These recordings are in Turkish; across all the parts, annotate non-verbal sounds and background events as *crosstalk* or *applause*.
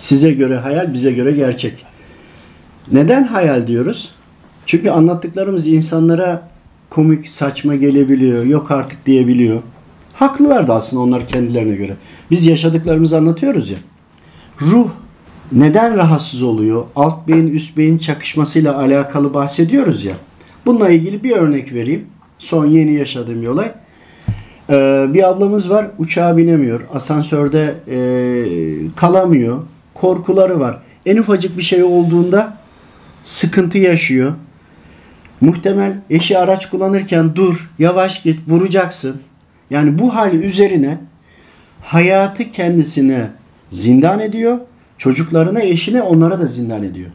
Size göre hayal, bize göre gerçek. Neden hayal diyoruz? Çünkü anlattıklarımız insanlara komik, saçma gelebiliyor, yok artık diyebiliyor. Haklılar da aslında onlar kendilerine göre. Biz yaşadıklarımızı anlatıyoruz ya. Ruh neden rahatsız oluyor? Alt beyin, üst beyin çakışmasıyla alakalı bahsediyoruz ya. Bununla ilgili bir örnek vereyim. Son yeni yaşadığım bir olay. Ee, bir ablamız var uçağa binemiyor. Asansörde e, kalamıyor. Korkuları var. En ufacık bir şey olduğunda sıkıntı yaşıyor. Muhtemel eşi araç kullanırken dur, yavaş git, vuracaksın. Yani bu hali üzerine hayatı kendisine zindan ediyor. Çocuklarına, eşine, onlara da zindan ediyor.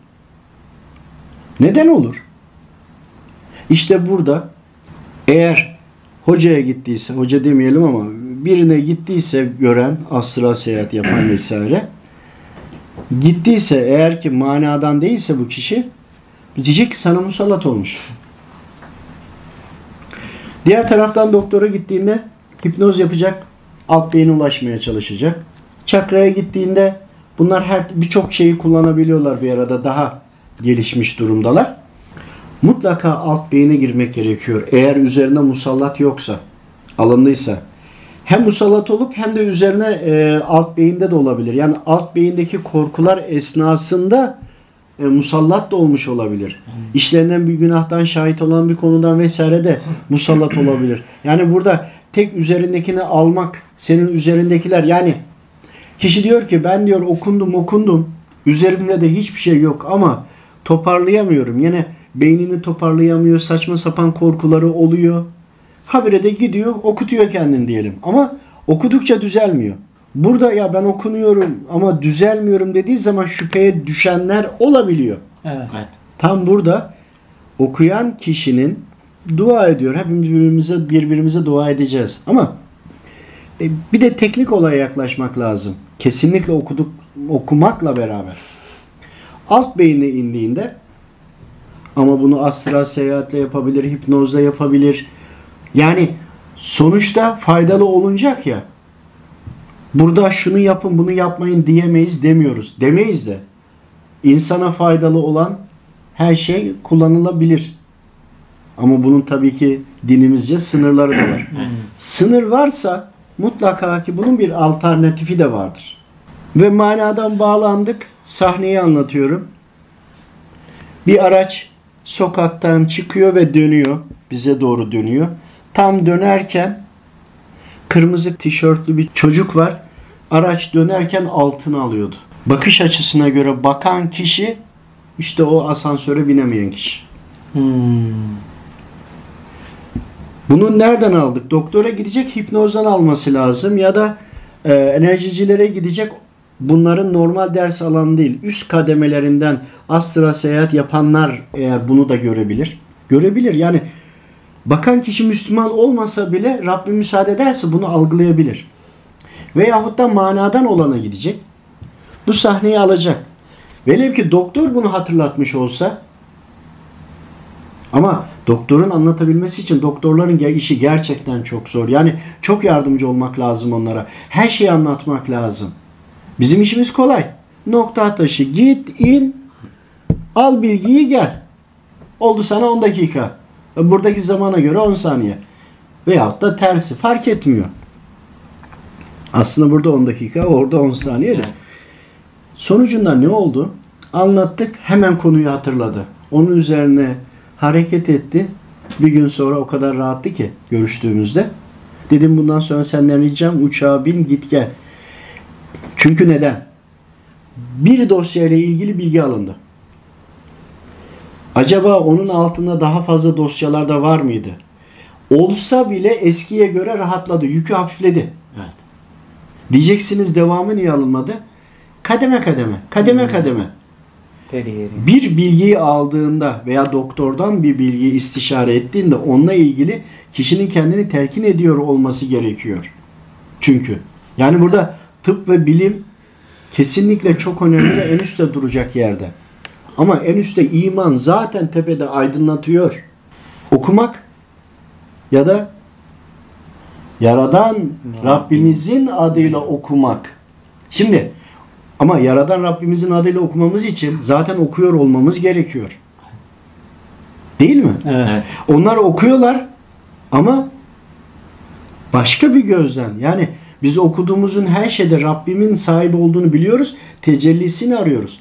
Neden olur? İşte burada eğer hocaya gittiyse, hoca demeyelim ama birine gittiyse gören, astral seyahat yapan vesaire gittiyse eğer ki manadan değilse bu kişi diyecek ki sana musallat olmuş. Diğer taraftan doktora gittiğinde hipnoz yapacak, alt beyine ulaşmaya çalışacak. Çakraya gittiğinde bunlar her birçok şeyi kullanabiliyorlar bir arada daha gelişmiş durumdalar. Mutlaka alt beyine girmek gerekiyor. Eğer üzerine musallat yoksa, alındıysa. Hem musallat olup hem de üzerine e, alt beyinde de olabilir. Yani alt beyindeki korkular esnasında e, musallat da olmuş olabilir. İşlerinden bir günahtan şahit olan bir konudan vesaire de musallat *clears throat* olabilir. Yani burada tek üzerindekini almak, senin üzerindekiler yani kişi diyor ki ben diyor okundum okundum üzerimde de hiçbir şey yok ama toparlayamıyorum. Yine beynini toparlayamıyor, saçma sapan korkuları oluyor. Habire de gidiyor, okutuyor kendini diyelim. Ama okudukça düzelmiyor. Burada ya ben okunuyorum ama düzelmiyorum dediği zaman şüpheye düşenler olabiliyor. Evet. Evet. Tam burada okuyan kişinin dua ediyor. Hepimiz birbirimize birbirimize dua edeceğiz. Ama e, bir de teknik olaya yaklaşmak lazım. Kesinlikle okuduk okumakla beraber. Alt beyine indiğinde ama bunu astral seyahatle yapabilir, hipnozla yapabilir. Yani sonuçta faydalı olunacak ya. Burada şunu yapın, bunu yapmayın diyemeyiz demiyoruz. Demeyiz de. İnsana faydalı olan her şey kullanılabilir. Ama bunun tabii ki dinimizce sınırları da var. *clears throat* Sınır varsa mutlaka ki bunun bir alternatifi de vardır. Ve manadan bağlandık. Sahneyi anlatıyorum. Bir araç sokaktan çıkıyor ve dönüyor. Bize doğru dönüyor. Tam dönerken kırmızı tişörtlü bir çocuk var. Araç dönerken altını alıyordu. Bakış açısına göre bakan kişi işte o asansöre binemeyen kişi. Hmm. Bunu nereden aldık? Doktora gidecek hipnozdan alması lazım ya da e, enerjicilere gidecek bunların normal ders alan değil. Üst kademelerinden astral seyahat yapanlar eğer bunu da görebilir. Görebilir. Yani bakan kişi Müslüman olmasa bile Rabbim müsaade ederse bunu algılayabilir. Veyahut da manadan olana gidecek. Bu sahneyi alacak. Velev ki doktor bunu hatırlatmış olsa ama doktorun anlatabilmesi için doktorların işi gerçekten çok zor. Yani çok yardımcı olmak lazım onlara. Her şeyi anlatmak lazım. Bizim işimiz kolay. Nokta atışı git in al bilgiyi gel. Oldu sana 10 dakika. Buradaki zamana göre 10 saniye. Veyahut da tersi fark etmiyor. Aslında burada 10 dakika orada 10 saniye de. Sonucunda ne oldu? Anlattık hemen konuyu hatırladı. Onun üzerine hareket etti. Bir gün sonra o kadar rahattı ki görüştüğümüzde. Dedim bundan sonra senden ricam uçağa bin git gel. Çünkü neden? Bir dosyayla ilgili bilgi alındı. Acaba onun altında daha fazla dosyalar da var mıydı? Olsa bile eskiye göre rahatladı. Yükü hafifledi. Evet. Diyeceksiniz devamı niye alınmadı? Kademe kademe, kademe kademe. Kariyeri. Bir bilgiyi aldığında veya doktordan bir bilgiyi istişare ettiğinde onunla ilgili kişinin kendini telkin ediyor olması gerekiyor. Çünkü yani burada tıp ve bilim kesinlikle çok önemli ve en üstte duracak yerde. Ama en üstte iman zaten tepede aydınlatıyor. Okumak ya da Yaradan Rabbimizin adıyla okumak. Şimdi Ama Yaradan Rabbimizin adıyla okumamız için zaten okuyor olmamız gerekiyor. Değil mi? Evet. Onlar okuyorlar ama başka bir gözden. Yani biz okuduğumuzun her şeyde Rabbimin sahibi olduğunu biliyoruz. Tecellisini arıyoruz.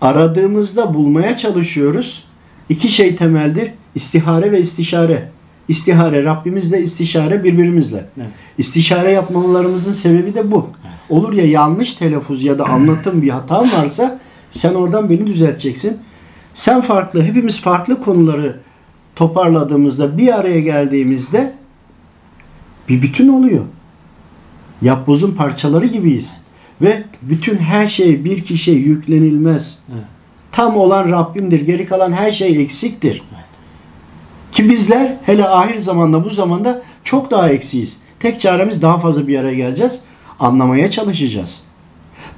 Aradığımızda bulmaya çalışıyoruz. İki şey temeldir. İstihare ve istişare. İstihare Rabbimizle, istişare birbirimizle. Evet. İstişare yapmalarımızın sebebi de bu. Olur ya yanlış telaffuz ya da anlatım bir hatam varsa sen oradan beni düzelteceksin. Sen farklı, hepimiz farklı konuları toparladığımızda bir araya geldiğimizde bir bütün oluyor. Yapbozun parçaları gibiyiz. Ve bütün her şey bir kişiye yüklenilmez. Evet. Tam olan Rabbimdir. Geri kalan her şey eksiktir. Ki bizler hele ahir zamanda bu zamanda çok daha eksiyiz. Tek çaremiz daha fazla bir araya geleceğiz. Anlamaya çalışacağız.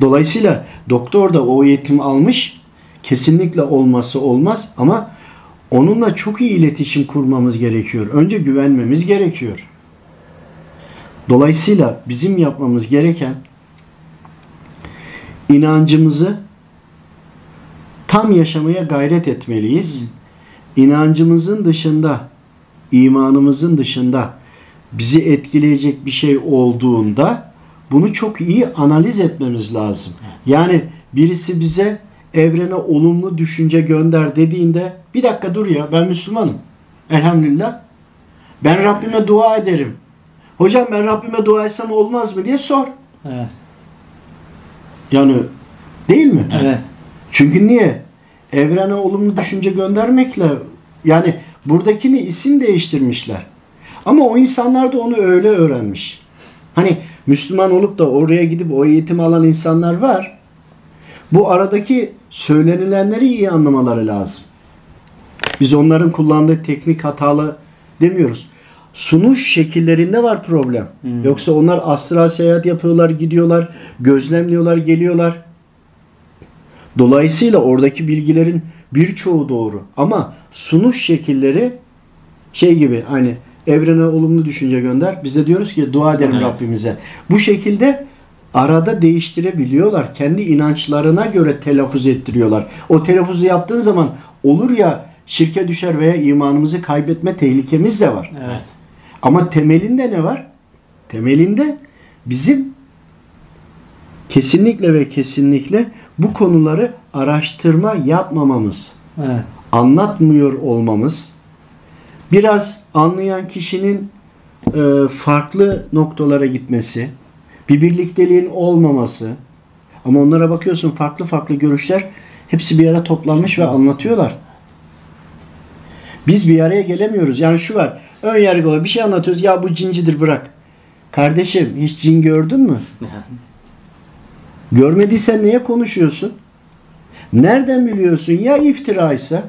Dolayısıyla doktor da o eğitim almış. Kesinlikle olması olmaz ama onunla çok iyi iletişim kurmamız gerekiyor. Önce güvenmemiz gerekiyor. Dolayısıyla bizim yapmamız gereken inancımızı tam yaşamaya gayret etmeliyiz. İnancımızın dışında, imanımızın dışında bizi etkileyecek bir şey olduğunda bunu çok iyi analiz etmemiz lazım. Yani birisi bize evrene olumlu düşünce gönder dediğinde bir dakika dur ya ben Müslümanım. Elhamdülillah. Ben Rabbime dua ederim. Hocam ben Rabbime dua etsem olmaz mı diye sor. Evet. Yani değil mi? Evet. Çünkü niye? Evrene olumlu düşünce göndermekle yani buradakini isim değiştirmişler. Ama o insanlar da onu öyle öğrenmiş. Hani Müslüman olup da oraya gidip o eğitimi alan insanlar var. Bu aradaki söylenilenleri iyi anlamaları lazım. Biz onların kullandığı teknik hatalı demiyoruz. Sunuş şekillerinde var problem. Yoksa onlar astral seyahat yapıyorlar, gidiyorlar, gözlemliyorlar, geliyorlar. Dolayısıyla oradaki bilgilerin birçoğu doğru. Ama sunuş şekilleri şey gibi hani evrene olumlu düşünce gönder. Biz de diyoruz ki dua edelim Evet. Rabbimize. Bu şekilde arada değiştirebiliyorlar. Kendi inançlarına göre telaffuz ettiriyorlar. O telaffuzu yaptığın zaman olur ya şirke düşer veya imanımızı kaybetme tehlikemiz de var. Evet. Ama temelinde ne var? Temelinde bizim kesinlikle ve kesinlikle bu konuları araştırma yapmamamız, Evet. anlatmıyor olmamız, biraz anlayan kişinin e, farklı noktalara gitmesi, bir birlikteliğin olmaması, ama onlara bakıyorsun farklı farklı görüşler hepsi bir yere toplanmış ve anlatıyorlar. Biz bir araya gelemiyoruz. Yani şu var. Ön yargılı bir şey anlatıyoruz. Ya bu cincidir bırak. Kardeşim hiç cin gördün mü? *laughs* Görmediysen niye konuşuyorsun? Nereden biliyorsun? Ya iftiraysa?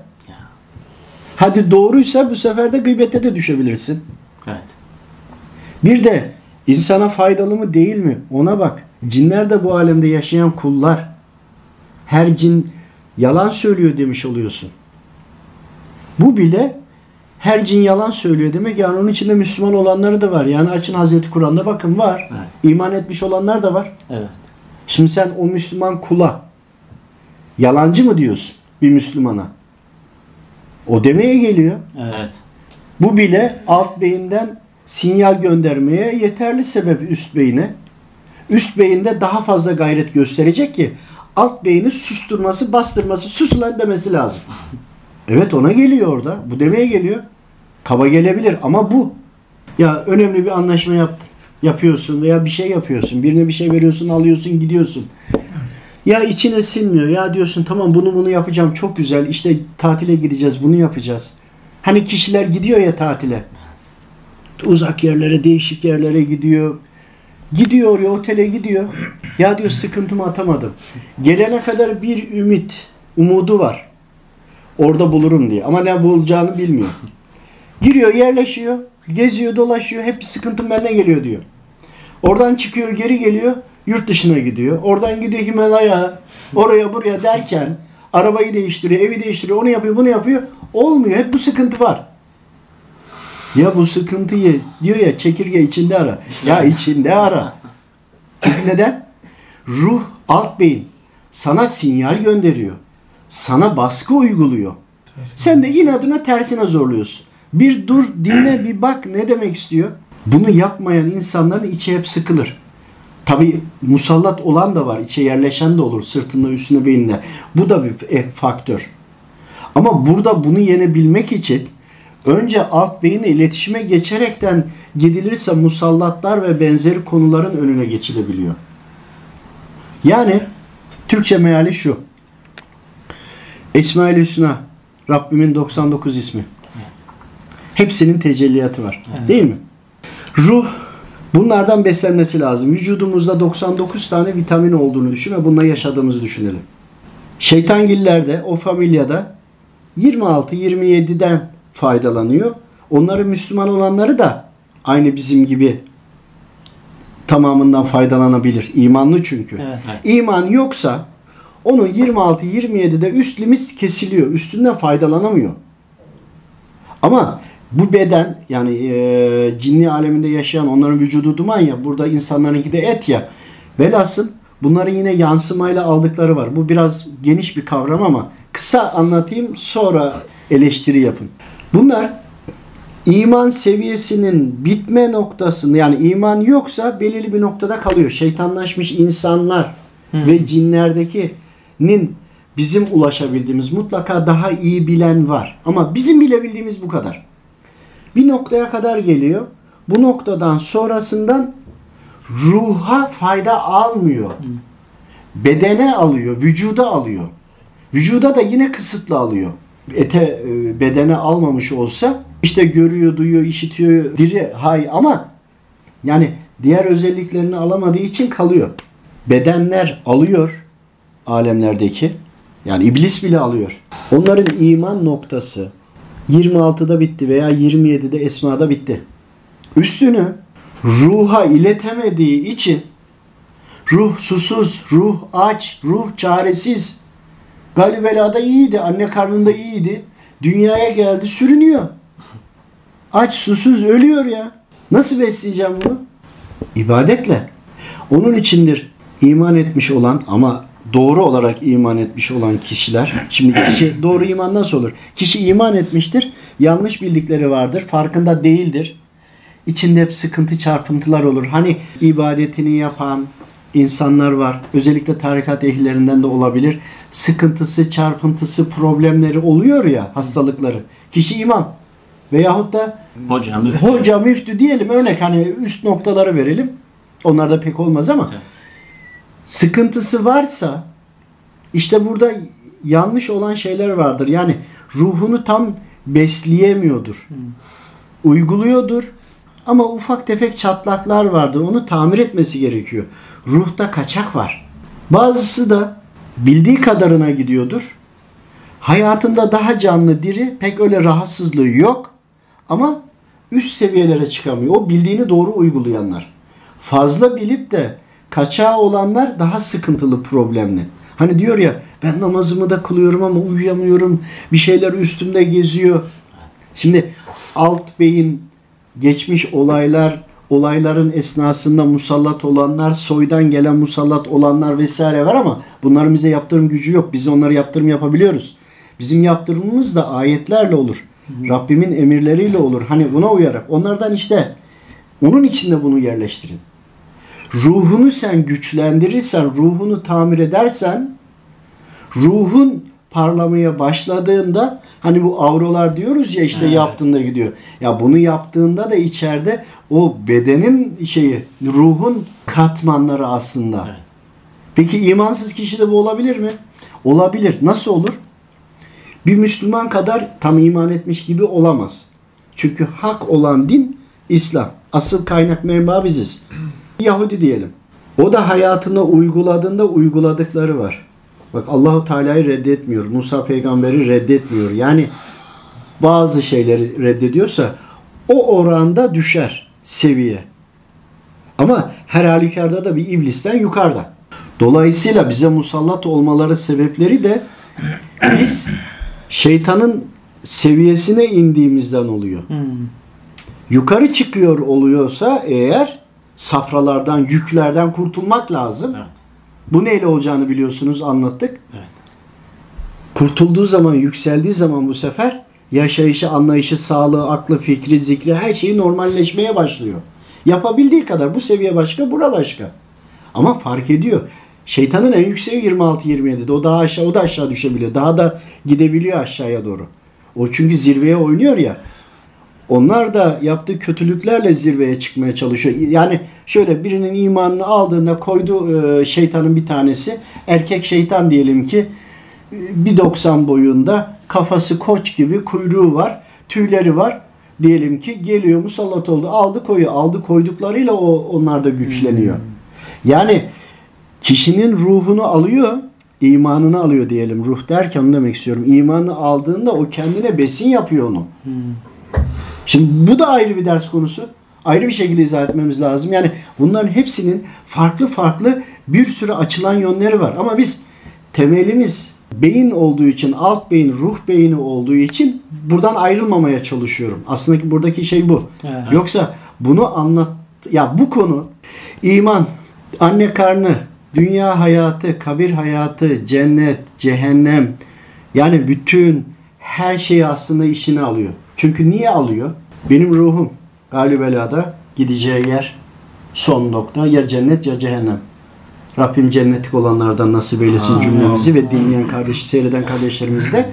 Hadi doğruysa bu sefer de gıybete de düşebilirsin. Evet. Bir de insana faydalı mı değil mi? Ona bak. Cinler de bu alemde yaşayan kullar. Her cin yalan söylüyor demiş oluyorsun. Bu bile her cin yalan söylüyor demek. Yani onun içinde Müslüman olanları da var. Yani açın Hazreti Kur'an'da bakın var. Evet. İman etmiş olanlar da var. Evet. Şimdi sen o Müslüman kula yalancı mı diyorsun bir Müslümana? O demeye geliyor. Evet. Bu bile alt beyinden sinyal göndermeye yeterli sebep üst beyine. Üst beyinde daha fazla gayret gösterecek ki alt beyni susturması, bastırması, sus lan demesi lazım. *laughs* Evet ona geliyor orada. Bu demeye geliyor. Kaba gelebilir ama bu. Ya önemli bir anlaşma yaptın. Yapıyorsun veya bir şey yapıyorsun. Birine bir şey veriyorsun, alıyorsun, gidiyorsun. Ya içine sinmiyor. Ya diyorsun tamam bunu bunu yapacağım çok güzel. İşte tatile gideceğiz bunu yapacağız. Hani kişiler gidiyor ya tatile. Uzak yerlere, değişik yerlere gidiyor. Gidiyor oraya otele gidiyor. Ya diyor sıkıntımı atamadım. Gelene kadar bir ümit, umudu var. Orada bulurum diye. Ama ne bulacağını bilmiyor. Giriyor, yerleşiyor, geziyor, dolaşıyor. Hep sıkıntım benden geliyor diyor. Oradan çıkıyor, geri geliyor, yurt dışına gidiyor. Oradan gidiyor Himalaya, oraya buraya derken arabayı değiştiriyor, evi değiştiriyor, onu yapıyor, bunu yapıyor. Olmuyor. Hep bu sıkıntı var. Ya bu sıkıntıyı diyor ya çekirge içinde ara. Ya içinde ara. Çünkü neden? Ruh alt beyin sana sinyal gönderiyor. Sana baskı uyguluyor. Sen de inadına tersine zorluyorsun. Bir dur, dinle, bir bak ne demek istiyor. Bunu yapmayan insanların içi hep sıkılır. Tabi musallat olan da var. içe yerleşen de olur. Sırtında, üstünde, beyninde. Bu da bir e, faktör. Ama burada bunu yenebilmek için önce alt beyinle iletişime geçerekten gidilirse musallatlar ve benzeri konuların önüne geçilebiliyor. Yani Türkçe meali şu. Esmaül Hüsna Rabbimin 99 ismi. Hepsinin tecelliyatı var. Değil mi? Ruh bunlardan beslenmesi lazım. Vücudumuzda 99 tane vitamin olduğunu düşün ve bununla yaşadığımızı düşünelim. Şeytangillerde o familyada 26-27'den faydalanıyor. Onların Müslüman olanları da aynı bizim gibi tamamından faydalanabilir. İmanlı çünkü. Evet. İman yoksa onun 26-27'de üst limit kesiliyor. Üstünden faydalanamıyor. Ama bu beden yani e, cinni aleminde yaşayan onların vücudu duman ya burada insanlarınki de et ya. Velhasıl bunların yine yansımayla aldıkları var. Bu biraz geniş bir kavram ama kısa anlatayım sonra eleştiri yapın. Bunlar iman seviyesinin bitme noktasında yani iman yoksa belirli bir noktada kalıyor. Şeytanlaşmış insanlar ve cinlerdekinin bizim ulaşabildiğimiz mutlaka daha iyi bilen var. Ama bizim bilebildiğimiz bu kadar. Bir noktaya kadar geliyor. Bu noktadan sonrasından ruha fayda almıyor. Bedene alıyor, vücuda alıyor. Vücuda da yine kısıtlı alıyor. Ete, e, bedene almamış olsa işte görüyor, duyuyor, işitiyor, diri, hay ama yani diğer özelliklerini alamadığı için kalıyor. Bedenler alıyor alemlerdeki. Yani iblis bile alıyor. Onların iman noktası 26'da bitti veya 27'de Esma'da bitti. Üstünü ruha iletemediği için ruh susuz, ruh aç, ruh çaresiz. Galibela'da iyiydi, anne karnında iyiydi. Dünyaya geldi, sürünüyor. Aç, susuz, ölüyor ya. Nasıl besleyeceğim bunu? İbadetle. Onun içindir iman etmiş olan ama doğru olarak iman etmiş olan kişiler. Şimdi *clears throat* kişi doğru iman nasıl olur? Kişi iman etmiştir. Yanlış bildikleri vardır. Farkında değildir. İçinde hep sıkıntı çarpıntılar olur. Hani ibadetini yapan insanlar var. Özellikle tarikat ehlilerinden de olabilir. Sıkıntısı, çarpıntısı, problemleri oluyor ya hastalıkları. Kişi imam. Veyahut da Hocam müftü. hoca müftü diyelim örnek hani üst noktaları verelim. Onlar da pek olmaz ama Evet. Sıkıntısı varsa işte burada yanlış olan şeyler vardır. Yani ruhunu tam besleyemiyordur. Uyguluyordur ama ufak tefek çatlaklar vardır. Onu tamir etmesi gerekiyor. Ruhta kaçak var. Bazısı da bildiği kadarına gidiyordur. Hayatında daha canlı diri pek öyle rahatsızlığı yok ama üst seviyelere çıkamıyor. O bildiğini doğru uygulayanlar. Fazla bilip de kaçağı olanlar daha sıkıntılı problemli. Hani diyor ya ben namazımı da kılıyorum ama uyuyamıyorum. Bir şeyler üstümde geziyor. Şimdi alt beyin geçmiş olaylar, olayların esnasında musallat olanlar, soydan gelen musallat olanlar vesaire var ama bunların bize yaptırım gücü yok. Biz onları yaptırım yapabiliyoruz. Bizim yaptırımımız da ayetlerle olur. Rabbimin emirleriyle olur. Hani buna uyarak. Onlardan işte onun içinde bunu yerleştirin. Ruhunu sen güçlendirirsen, ruhunu tamir edersen, ruhun parlamaya başladığında hani bu avrolar diyoruz ya işte Evet. yaptığında gidiyor. Ya bunu yaptığında da içeride o bedenin şeyi, ruhun katmanları aslında. Evet. Peki imansız kişide bu olabilir mi? Olabilir. Nasıl olur? Bir Müslüman kadar tam iman etmiş gibi olamaz. Çünkü hak olan din İslam. Asıl kaynak menba biziz. Yahudi diyelim. O da hayatında uyguladığında uyguladıkları var. Bak Allahu Teala'yı reddetmiyor. Musa peygamberi reddetmiyor. Yani bazı şeyleri reddediyorsa o oranda düşer seviye. Ama her halükarda da bir iblisten yukarıda. Dolayısıyla bize musallat olmaları sebepleri de biz şeytanın seviyesine indiğimizden oluyor. Hmm. Yukarı çıkıyor oluyorsa eğer safralardan, yüklerden kurtulmak lazım. Evet. Bu neyle olacağını biliyorsunuz anlattık. Evet. Kurtulduğu zaman, yükseldiği zaman bu sefer yaşayışı, anlayışı, sağlığı, aklı, fikri, zikri her şeyi normalleşmeye başlıyor. Yapabildiği kadar bu seviye başka, bura başka. Ama fark ediyor. Şeytanın en yükseği 26-27'de. O daha aşağı, o da aşağı düşebiliyor. Daha da gidebiliyor aşağıya doğru. O çünkü zirveye oynuyor ya. Onlar da yaptığı kötülüklerle zirveye çıkmaya çalışıyor. Yani şöyle birinin imanını aldığında koydu e, şeytanın bir tanesi. Erkek şeytan diyelim ki e, 1.90 boyunda kafası koç gibi kuyruğu var. Tüyleri var. Diyelim ki geliyor musallat oldu. Aldı koyu. Aldı koyduklarıyla o onlar da güçleniyor. Yani kişinin ruhunu alıyor, imanını alıyor diyelim. Ruh derken onu demek istiyorum. İmanını aldığında o kendine besin yapıyor onu. Şimdi bu da ayrı bir ders konusu. Ayrı bir şekilde izah etmemiz lazım. Yani bunların hepsinin farklı farklı bir sürü açılan yönleri var. Ama biz temelimiz beyin olduğu için, alt beyin, ruh beyni olduğu için buradan ayrılmamaya çalışıyorum. Aslında ki buradaki şey bu. Evet. Yoksa bunu anlat ya bu konu iman, anne karnı, dünya hayatı, kabir hayatı, cennet, cehennem yani bütün her şeyi aslında işine alıyor. Çünkü niye alıyor? Benim ruhum galibelada gideceği yer son nokta ya cennet ya cehennem. Rabbim cennetlik olanlardan nasip eylesin cümlemizi ve dinleyen kardeşi, seyreden kardeşlerimiz de.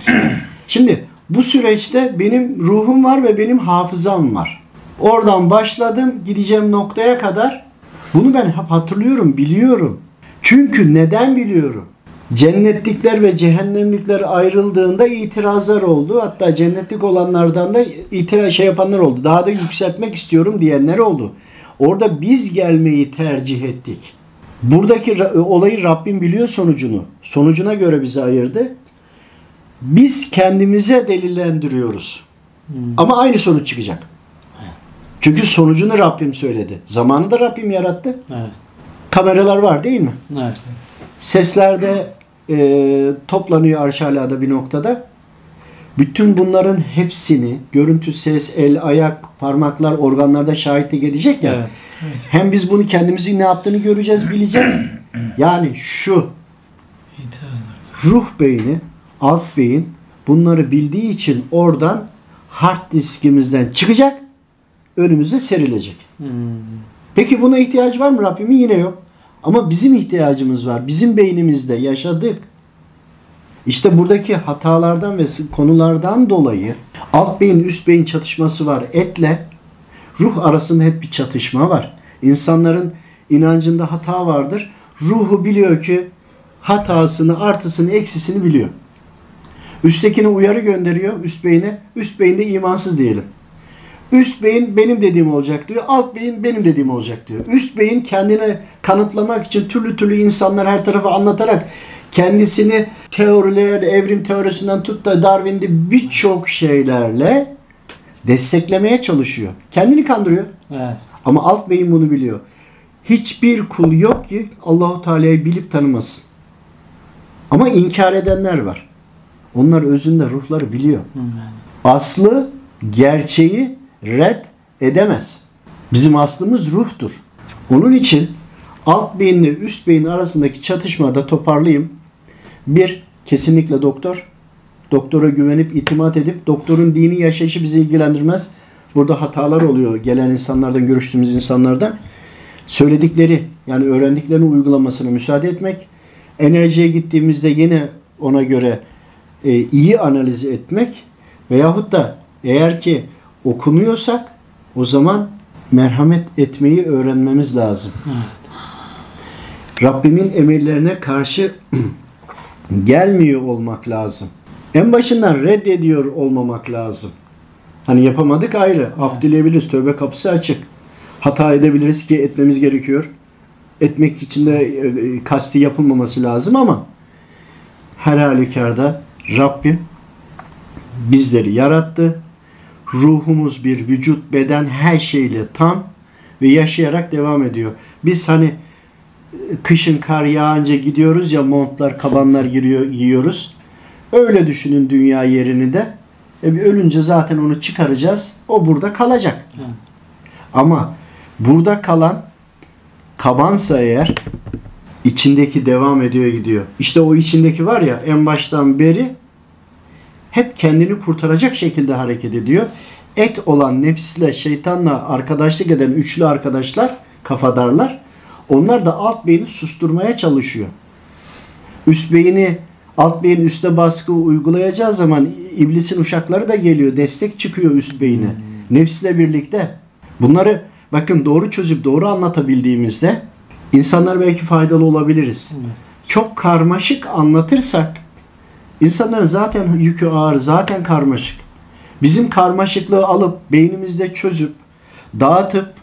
Şimdi bu süreçte benim ruhum var ve benim hafızam var. Oradan başladım gideceğim noktaya kadar bunu ben hep hatırlıyorum, biliyorum. Çünkü neden biliyorum? Cennetlikler ve cehennemlikler ayrıldığında itirazlar oldu. Hatta cennetlik olanlardan da itiraz şey yapanlar oldu. Daha da yükseltmek istiyorum diyenler oldu. Orada biz gelmeyi tercih ettik. Buradaki ra- olayı Rabbim biliyor sonucunu. Sonucuna göre bizi ayırdı. Biz kendimize delillendiriyoruz. Ama aynı sonuç çıkacak. Çünkü sonucunu Rabbim söyledi. Zamanı da Rabbim yarattı. Evet. Kameralar var değil mi? Evet. Sesler de e, toplanıyor arşalada bir noktada. Bütün bunların hepsini görüntü, ses, el, ayak, parmaklar, organlarda şahitlik edecek ya. Evet. Hem biz bunu kendimizin ne yaptığını göreceğiz, bileceğiz. *clears throat* Yani şu ruh beyni, alt beyin bunları bildiği için oradan hard diskimizden çıkacak, önümüze serilecek. Hmm. Peki buna ihtiyaç var mı Rabbimin? Yine yok. Ama bizim ihtiyacımız var. Bizim beynimizde yaşadık. İşte buradaki hatalardan ve konulardan dolayı alt beyin üst beyin çatışması var. Etle ruh arasında hep bir çatışma var. İnsanların inancında hata vardır. Ruhu biliyor ki hatasını, artısını, eksisini biliyor. Üsttekine uyarı gönderiyor üst beyine. Üst beyinde imansız diyelim. Üst beyin benim dediğim olacak diyor. Alt beyin benim dediğim olacak diyor. Üst beyin kendini kanıtlamak için türlü türlü insanlar her tarafa anlatarak kendisini teorilerle, evrim teorisinden tut da Darwin'de birçok şeylerle desteklemeye çalışıyor. Kendini kandırıyor. Evet. Ama alt beyin bunu biliyor. Hiçbir kul yok ki Allahu Teala'yı bilip tanımasın. Ama inkar edenler var. Onlar özünde ruhları biliyor. Aslı gerçeği red edemez. Bizim aslımız ruhtur. Onun için alt beyinle üst beyin arasındaki çatışmada toparlayayım. Bir, kesinlikle doktor. Doktora güvenip itimat edip doktorun dini yaşayışı bizi ilgilendirmez. Burada hatalar oluyor gelen insanlardan, görüştüğümüz insanlardan. Söyledikleri yani öğrendiklerini uygulamasına müsaade etmek. Enerjiye gittiğimizde yine ona göre e, iyi analiz etmek veyahut da eğer ki okunuyorsak o zaman merhamet etmeyi öğrenmemiz lazım. Rabbimin emirlerine karşı *clears throat* gelmiyor olmak lazım. En başından reddediyor olmamak lazım. Hani yapamadık ayrı. Af dileyebiliriz. Tövbe kapısı açık. Hata edebiliriz ki etmemiz gerekiyor. Etmek için de e, kasti yapılmaması lazım ama her halükarda Rabbim bizleri yarattı. Ruhumuz bir vücut, beden her şeyle tam ve yaşayarak devam ediyor. Biz hani e, kışın kar yağınca gidiyoruz ya montlar, kabanlar giriyor, giyiyoruz. Öyle düşünün dünya yerini de. E, bir ölünce zaten onu çıkaracağız. O burada kalacak. Evet. Ama burada kalan kabansa eğer içindeki devam ediyor gidiyor. İşte o içindeki var ya en baştan beri hep kendini kurtaracak şekilde hareket ediyor. Et olan nefisle, şeytanla arkadaşlık eden üçlü arkadaşlar, kafadarlar, onlar da alt beyni susturmaya çalışıyor. Üst beyni, alt beyin üste baskı uygulayacağı zaman iblisin uşakları da geliyor, destek çıkıyor üst beyine. Nefsle birlikte. Bunları bakın doğru çözüp doğru anlatabildiğimizde insanlar belki faydalı olabiliriz. Çok karmaşık anlatırsak insanların zaten yükü ağır, zaten karmaşık. Bizim karmaşıklığı alıp beynimizde çözüp dağıtıp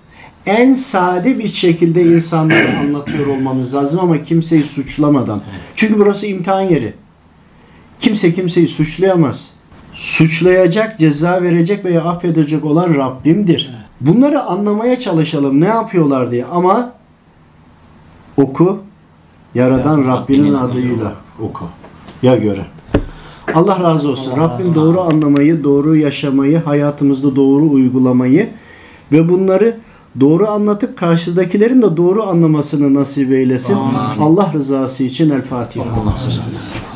en sade bir şekilde insanlara *clears throat* anlatıyor olmamız lazım ama kimseyi suçlamadan. Çünkü burası imtihan yeri. Kimse kimseyi suçlayamaz. Suçlayacak, ceza verecek veya affedecek olan Rabbimdir. Bunları anlamaya çalışalım ne yapıyorlar diye ama oku yaradan Ya, Rabbinin Rabbinin adıyla oku. Ya göre. Allah razı olsun. Allah Rabbim razı doğru anlamayı, doğru yaşamayı, hayatımızda doğru uygulamayı ve bunları doğru anlatıp karşıdakilerin de doğru anlamasını nasip eylesin. Amin. Allah rızası için El Fatiha. Allah razı olsun.